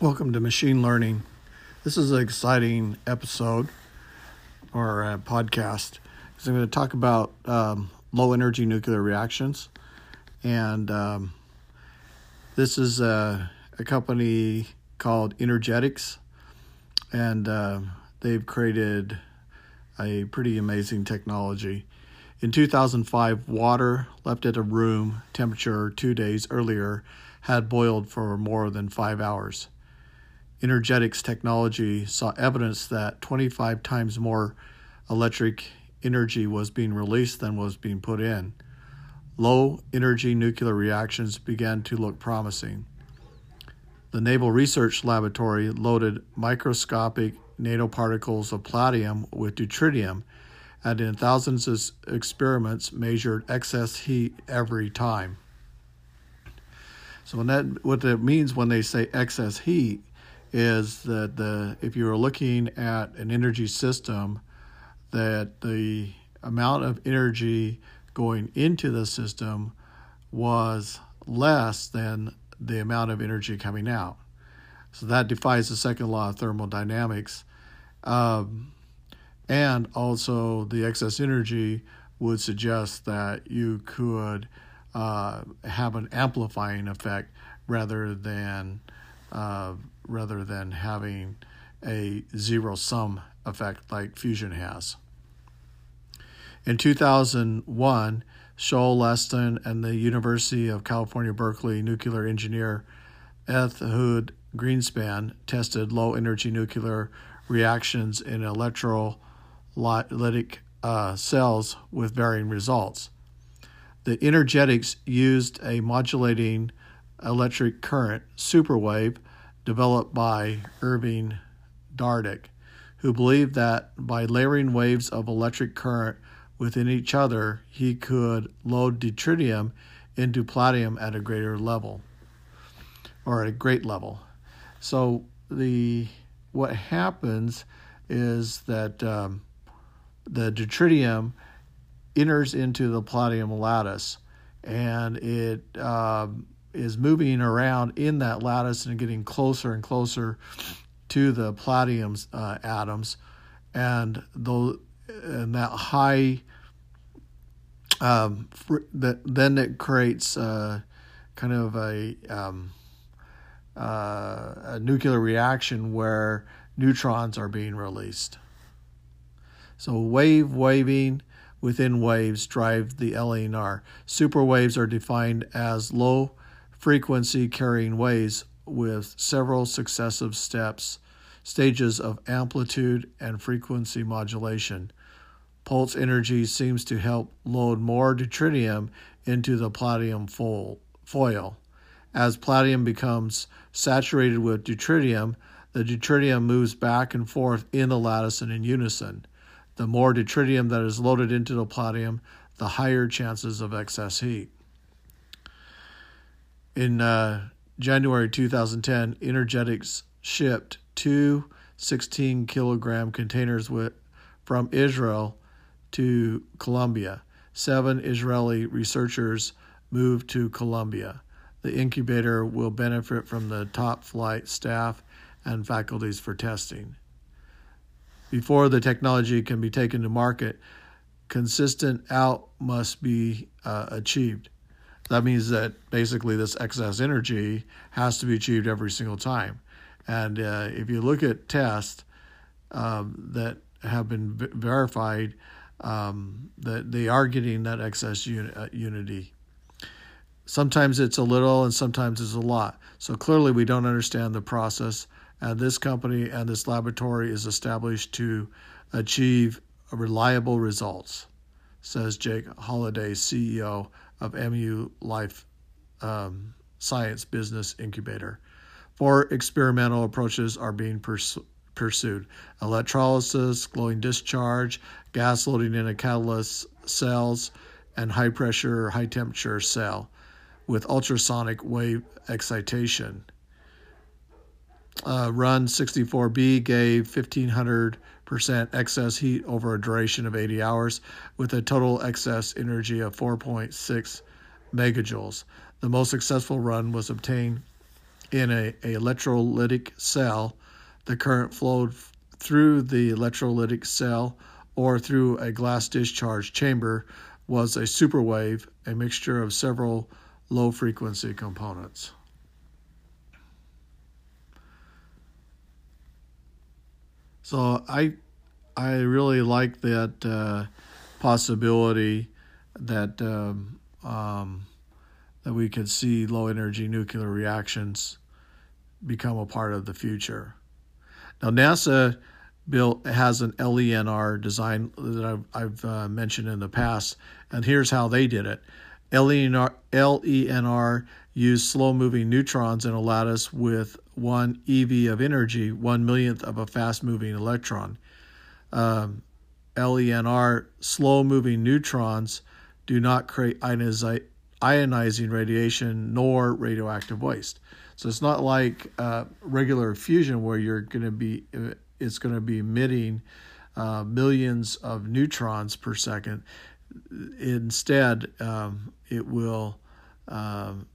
Welcome to Machine Learning. This is an exciting episode or a podcast because I'm going to talk about um, low energy nuclear reactions. And um, this is a, a, company called Energetics, and uh, they've created a pretty amazing technology. In 2005, water left at a room temperature two days earlier had boiled for more than five hours. Energetics technology saw evidence that 25 times more electric energy was being released than was being put in. Low energy nuclear reactions began to look promising. The Naval Research Laboratory loaded microscopic nanoparticles of palladium with deuterium and in thousands of experiments measured excess heat every time. So that what that means when they say excess heat is that the if you were looking at an energy system, that the amount of energy going into the system was less than the amount of energy coming out. So that defies the second law of thermodynamics. Um, and also, the excess energy would suggest that you could uh, have an amplifying effect rather than uh, rather than having a zero sum effect like fusion has. In 2001, Shaul Lesin and the University of California, Berkeley nuclear engineer Ehud Greenspan tested low energy nuclear reactions in electrolytic uh, cells with varying results. The energetics used a modulating electric current superwave developed by Irving Dardik, who believed that by layering waves of electric current within each other, he could load deuterium into platinum at a greater level or at a great level. So the what happens is that um, the deuterium enters into the platinum lattice and it um, is moving around in that lattice and getting closer and closer to the palladium uh, atoms and the and that high um, that then it creates uh, kind of a, um, uh, a nuclear reaction where neutrons are being released. So wave waving within waves drive the LNR. Super waves are defined as low frequency carrying waves with several successive steps, stages of amplitude and frequency modulation. Pulse energy seems to help load more deuterium into the palladium foil. As palladium becomes saturated with deuterium, the deuterium moves back and forth in the lattice and in unison. The more deuterium that is loaded into the palladium, the higher chances of excess heat. In uh, January 2010, Energetics shipped two 16 kilogram containers with, from Israel to Colombia. Seven Israeli researchers moved to Colombia. The incubator will benefit from the top flight staff and faculties for testing. Before the technology can be taken to market, consistent out must be uh, achieved. That means that basically this excess energy has to be achieved every single time. And uh, if you look at tests um, that have been verified, um, that they are getting that excess uni- uh, unity. Sometimes it's a little and sometimes it's a lot. So clearly we don't understand the process. And this company and this laboratory is established to achieve reliable results, says Jake Holliday, CEO of MU Life um, Science Business Incubator. Four experimental approaches are being pers- pursued electrolysis, glowing discharge, gas loading in a catalyst cells, and high pressure, high temperature cell with ultrasonic wave excitation. Uh, run 64B gave 1500% excess heat over a duration of 80 hours with a total excess energy of 4.6 megajoules. The most successful run was obtained in a, a electrolytic cell, the current flowed through the electrolytic cell or through a glass discharge chamber was a superwave, a mixture of several low frequency components. So I I really like that uh, possibility that um, um, that we could see low energy nuclear reactions become a part of the future. Now NASA built has an LENR design that I've, I've uh, mentioned in the past, and here's how they did it. LENR, LENR used slow moving neutrons in a lattice with one EV of energy, one millionth of a fast moving electron. Um, LENR, slow moving neutrons, do not create ionizing radiation nor radioactive waste. So it's not like uh, regular fusion where you're going to be uh, it's going to be emitting uh, millions of neutrons per second. Instead, um, it will um,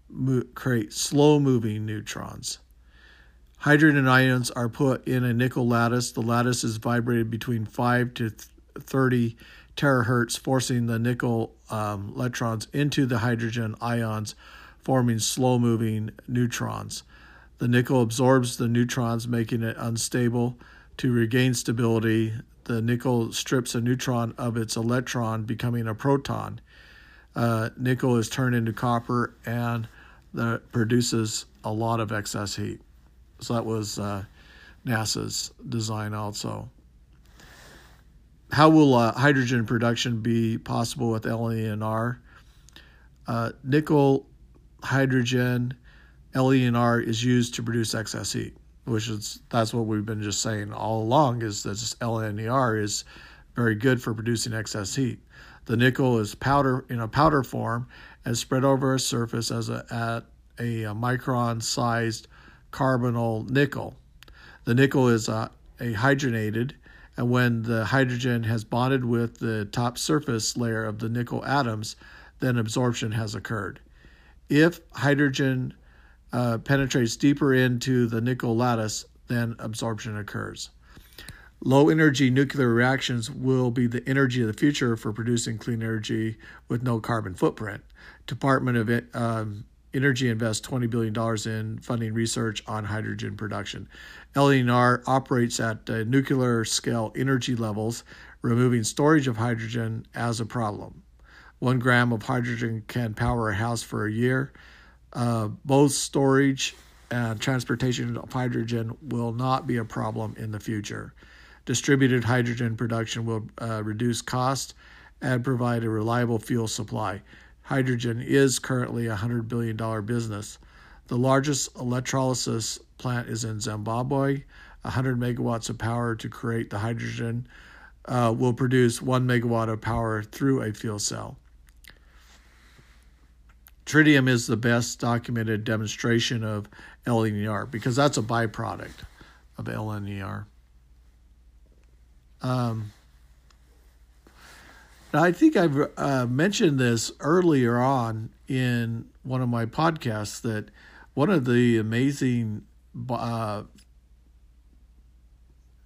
create slow moving neutrons. Hydrogen ions are put in a nickel lattice. The lattice is vibrated between 5 to 30 terahertz, forcing the nickel um, electrons into the hydrogen ions, forming slow moving neutrons. The nickel absorbs the neutrons, making it unstable. To regain stability, the nickel strips a neutron of its electron, becoming a proton. Uh, nickel is turned into copper and that produces a lot of excess heat. So that was uh, NASA's design also. How will uh, hydrogen production be possible with LENR? Uh, nickel, hydrogen, LENR is used to produce excess heat which is that's what we've been just saying all along is that LNER is very good for producing excess heat. The nickel is powder in a powder form and spread over a surface as a at a, a micron sized carbonyl nickel. The nickel is a, a hydrogenated, and when the hydrogen has bonded with the top surface layer of the nickel atoms, then absorption has occurred. If hydrogen uh, penetrates deeper into the nickel lattice, then absorption occurs. Low energy nuclear reactions will be the energy of the future for producing clean energy with no carbon footprint. Department of um, Energy invests $20 billion in funding research on hydrogen production. LENR operates at uh, nuclear scale energy levels, removing storage of hydrogen as a problem. One gram of hydrogen can power a house for a year. Uh, both storage and transportation of hydrogen will not be a problem in the future. Distributed hydrogen production will uh, reduce cost and provide a reliable fuel supply. Hydrogen is currently a $100 billion business. The largest electrolysis plant is in Zimbabwe. 100 megawatts of power to create the hydrogen uh, will produce 1 megawatt of power through a fuel cell. Tritium is the best documented demonstration of LNER because that's a byproduct of LNER. Um, I think I've uh, mentioned this earlier on in one of my podcasts that one of the amazing uh,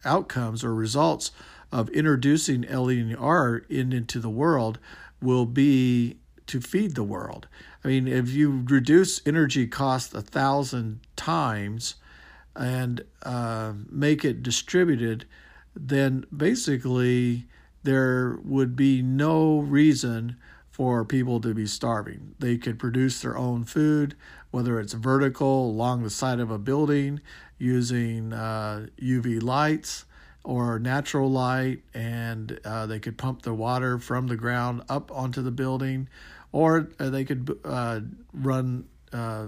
outcomes or results of introducing LNER in, into the world will be to feed the world. I mean, if you reduce energy cost a thousand times and uh, make it distributed, then basically there would be no reason for people to be starving. They could produce their own food, whether it's vertical along the side of a building using uh, UV lights or natural light, and uh, they could pump the water from the ground up onto the building or uh, they could uh, run uh,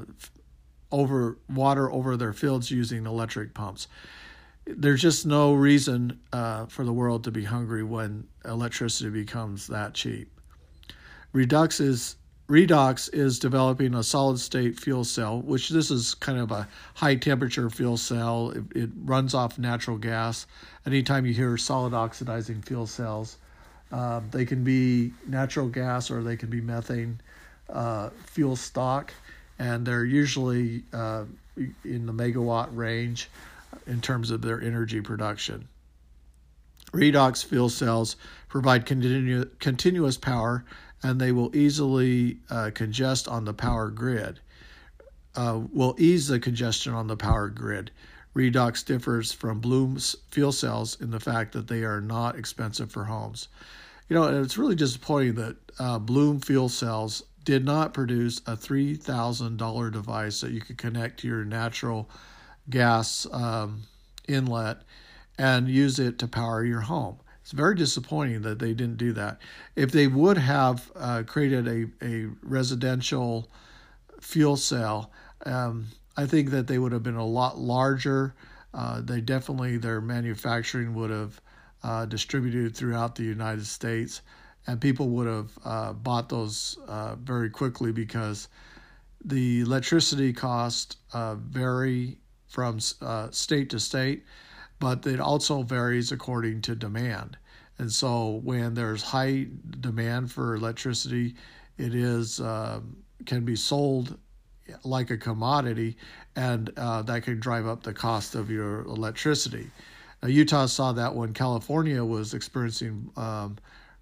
over water over their fields using electric pumps. There's just no reason uh, for the world to be hungry when electricity becomes that cheap. Redux is Redox is developing a solid state fuel cell, which this is kind of a high temperature fuel cell. It, it, runs off natural gas. Anytime you hear solid oxidizing fuel cells, uh, they can be natural gas or they can be methane uh, fuel stock, and they're usually uh, in the megawatt range in terms of their energy production. Redox fuel cells provide continu- continuous power and they will easily uh, congest on the power grid. Uh, will ease the congestion on the power grid. Redox differs from Bloom's fuel cells in the fact that they are not expensive for homes. You know, and it's really disappointing that uh, Bloom fuel cells did not produce a $3,000 device that you could connect to your natural gas um, inlet and use it to power your home. It's very disappointing that they didn't do that. If they would have uh, created a, a residential fuel cell, um, I think that they would have been a lot larger. Uh, they definitely, their manufacturing would have uh, distributed throughout the United States and people would have uh, bought those uh, very quickly because the electricity costs uh, vary from uh, state to state, but it also varies according to demand. And so when there's high demand for electricity, it is um, can be sold like a commodity, and uh, that can drive up the cost of your electricity. Now, Utah saw that when California was experiencing um,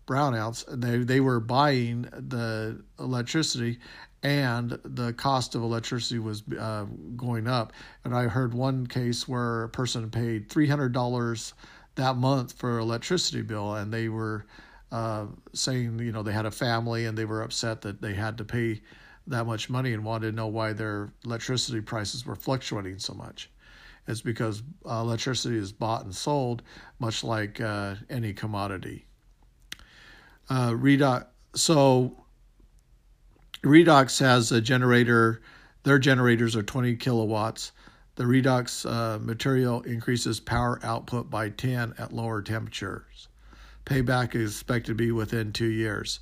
brownouts. They they were buying the electricity, and the cost of electricity was uh, going up. And I heard one case where a person paid three hundred dollars that month for electricity bill, and they were uh, saying you know they had a family and they were upset that they had to pay that much money and wanted to know why their electricity prices were fluctuating so much. It's because uh, electricity is bought and sold, much like uh, any commodity uh, Redox. So Redox has a generator. Their generators are 20 kilowatts. The redox uh, material increases power output by 10 at lower temperatures. Payback is expected to be within two years.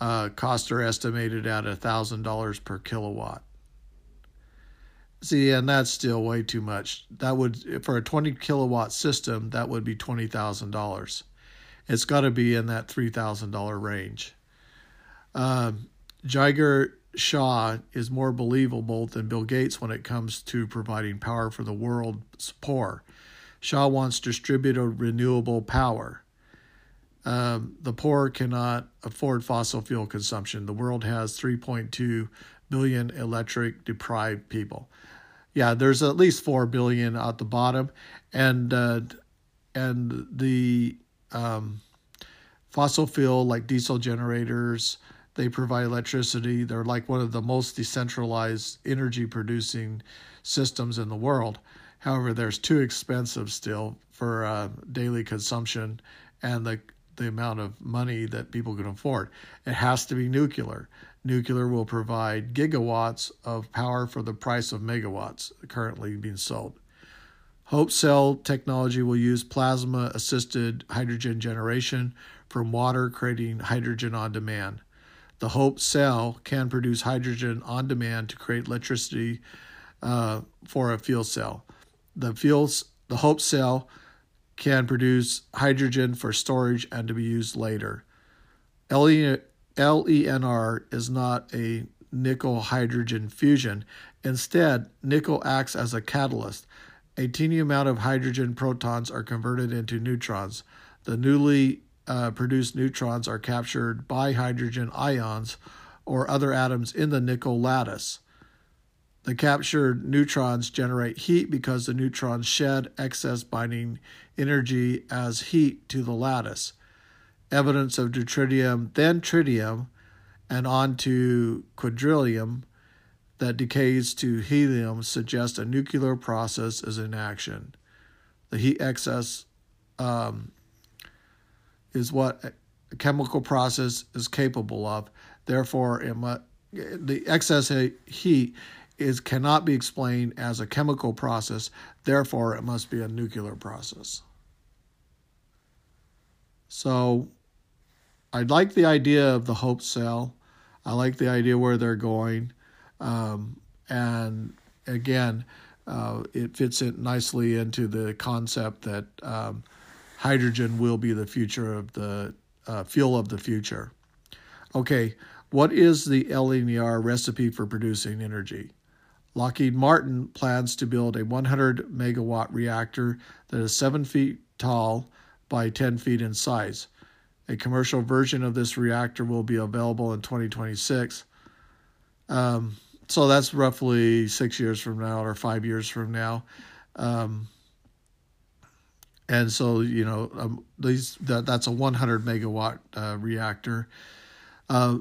Uh, costs are estimated at $1,000 per kilowatt. See, and that's still way too much. That would, for a 20 kilowatt system, that would be $20,000 it's got to be in that $3,000 range. Uh, Jigar Shah is more believable than Bill Gates when it comes to providing power for the world's poor. Shah wants distributed renewable power. Um, the poor cannot afford fossil fuel consumption. The world has 3.2 billion electric deprived people. Yeah, there's at least 4 billion at the bottom, and uh, and the um, fossil fuel like diesel generators. They provide electricity. They're like one of the most decentralized energy producing systems in the world. However, they're too expensive still for uh, daily consumption and the the amount of money that people can afford. It has to be nuclear. Nuclear will provide gigawatts of power for the price of megawatts currently being sold. Hope Cell technology will use plasma assisted hydrogen generation from water, creating hydrogen on demand. The Hope Cell can produce hydrogen on demand to create electricity uh, for a fuel cell. The fuels, the Hope Cell can produce hydrogen for storage and to be used later. LENR is not a nickel hydrogen fusion. Instead, nickel acts as a catalyst a teeny amount of hydrogen protons are converted into neutrons. The newly uh, produced neutrons are captured by hydrogen ions or other atoms in the nickel lattice. The captured neutrons generate heat because the neutrons shed excess binding energy as heat to the lattice. Evidence of deuterium, then tritium, and on to quadrillium that decays to helium suggests a nuclear process is in action. The heat excess um, is what a chemical process is capable of. Therefore, the excess heat is cannot be explained as a chemical process. Therefore, it must be a nuclear process. So, I like the idea of the hope cell. I like the idea where they're going. Um, and again, uh, it fits in nicely into the concept that um, hydrogen will be the future of the uh, fuel of the future. Okay, what is the LNER recipe for producing energy? Lockheed Martin plans to build a 100 megawatt reactor that is 7 feet tall by 10 feet in size. A commercial version of this reactor will be available in 2026. Um, so that's roughly six years from now or five years from now. Um, and so you know um, these that, that's a 100 megawatt uh, reactor. Uh,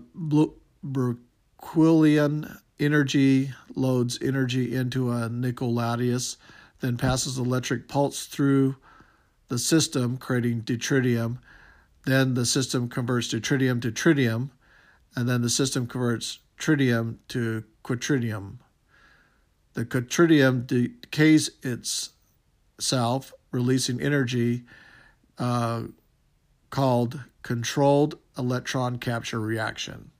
Energy loads energy into a nickel lattice, then passes electric pulse through the system, creating deuterium. Then the system converts deuterium to tritium, and then the system converts tritium to quadritium. The quadritium decays itself, releasing energy uh, called controlled electron capture reaction.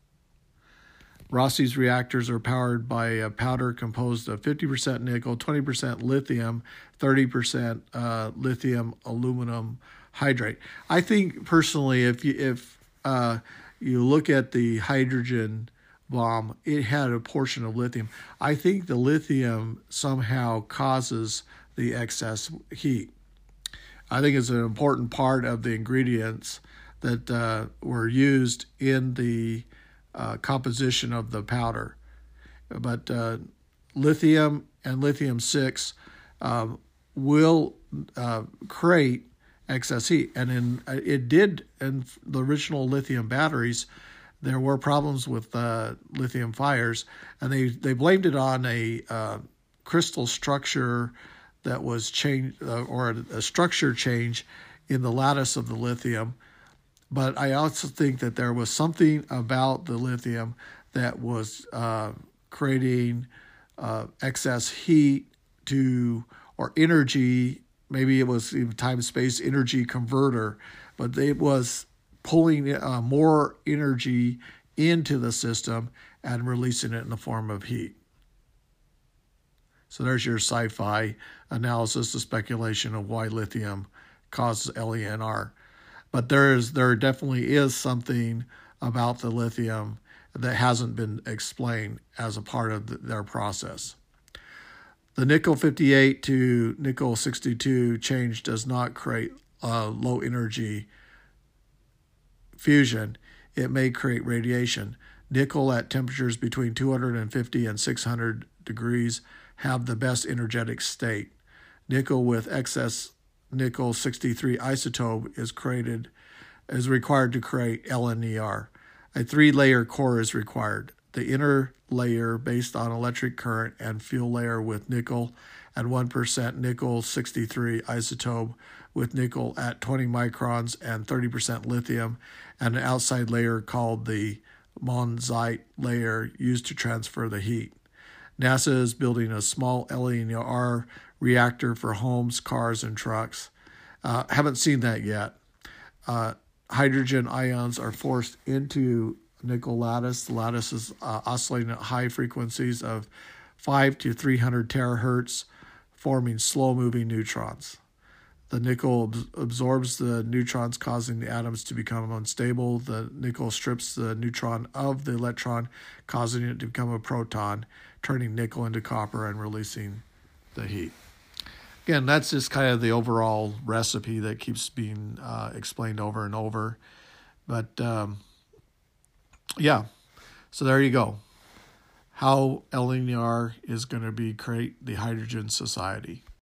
Rossi's reactors are powered by a powder composed of 50% nickel, 20% lithium, 30% uh, lithium aluminum hydrate. I think personally, if you if uh, you look at the hydrogen bomb, it had a portion of lithium. I think the lithium somehow causes the excess heat. I think it's an important part of the ingredients that uh, were used in the uh, composition of the powder. But uh, lithium and lithium 6 um, will uh, create excess heat. And in, uh, it did in the original lithium batteries there were problems with uh, lithium fires, and they, they blamed it on a uh, crystal structure that was changed uh, or a, a, structure change in the lattice of the lithium. But I also think that there was something about the lithium that was uh, creating uh, excess heat to or energy. Maybe it was time space energy converter, but it was pulling uh, more energy into the system and releasing it in the form of heat. So there's your sci fi analysis, the speculation of why lithium causes LENR. But there is there definitely is something about the lithium that hasn't been explained as a part of the, their process. The nickel 58 to nickel 62 change does not create uh, low energy fusion, it may create radiation. Nickel at temperatures between 250 and 600 degrees have the best energetic state. Nickel with excess nickel 63 isotope is created is required to create LNER. A three-layer core is required. The inner layer based on electric current and fuel layer with nickel and 1% nickel 63 isotope with nickel at 20 microns and 30% lithium, and an outside layer called the monzite layer used to transfer the heat. NASA is building a small LENR reactor for homes, cars, and trucks. Uh, haven't seen that yet. Uh, hydrogen ions are forced into nickel lattice. The lattice is uh, oscillating at high frequencies of 5 to 300 terahertz, forming slow moving neutrons. The nickel absorbs the neutrons, causing the atoms to become unstable. The nickel strips the neutron of the electron, causing it to become a proton, turning nickel into copper and releasing the heat. Again, that's just kind of the overall recipe that keeps being uh, explained over and over. But um, yeah, so there you go. How LNER is going to be create the hydrogen society.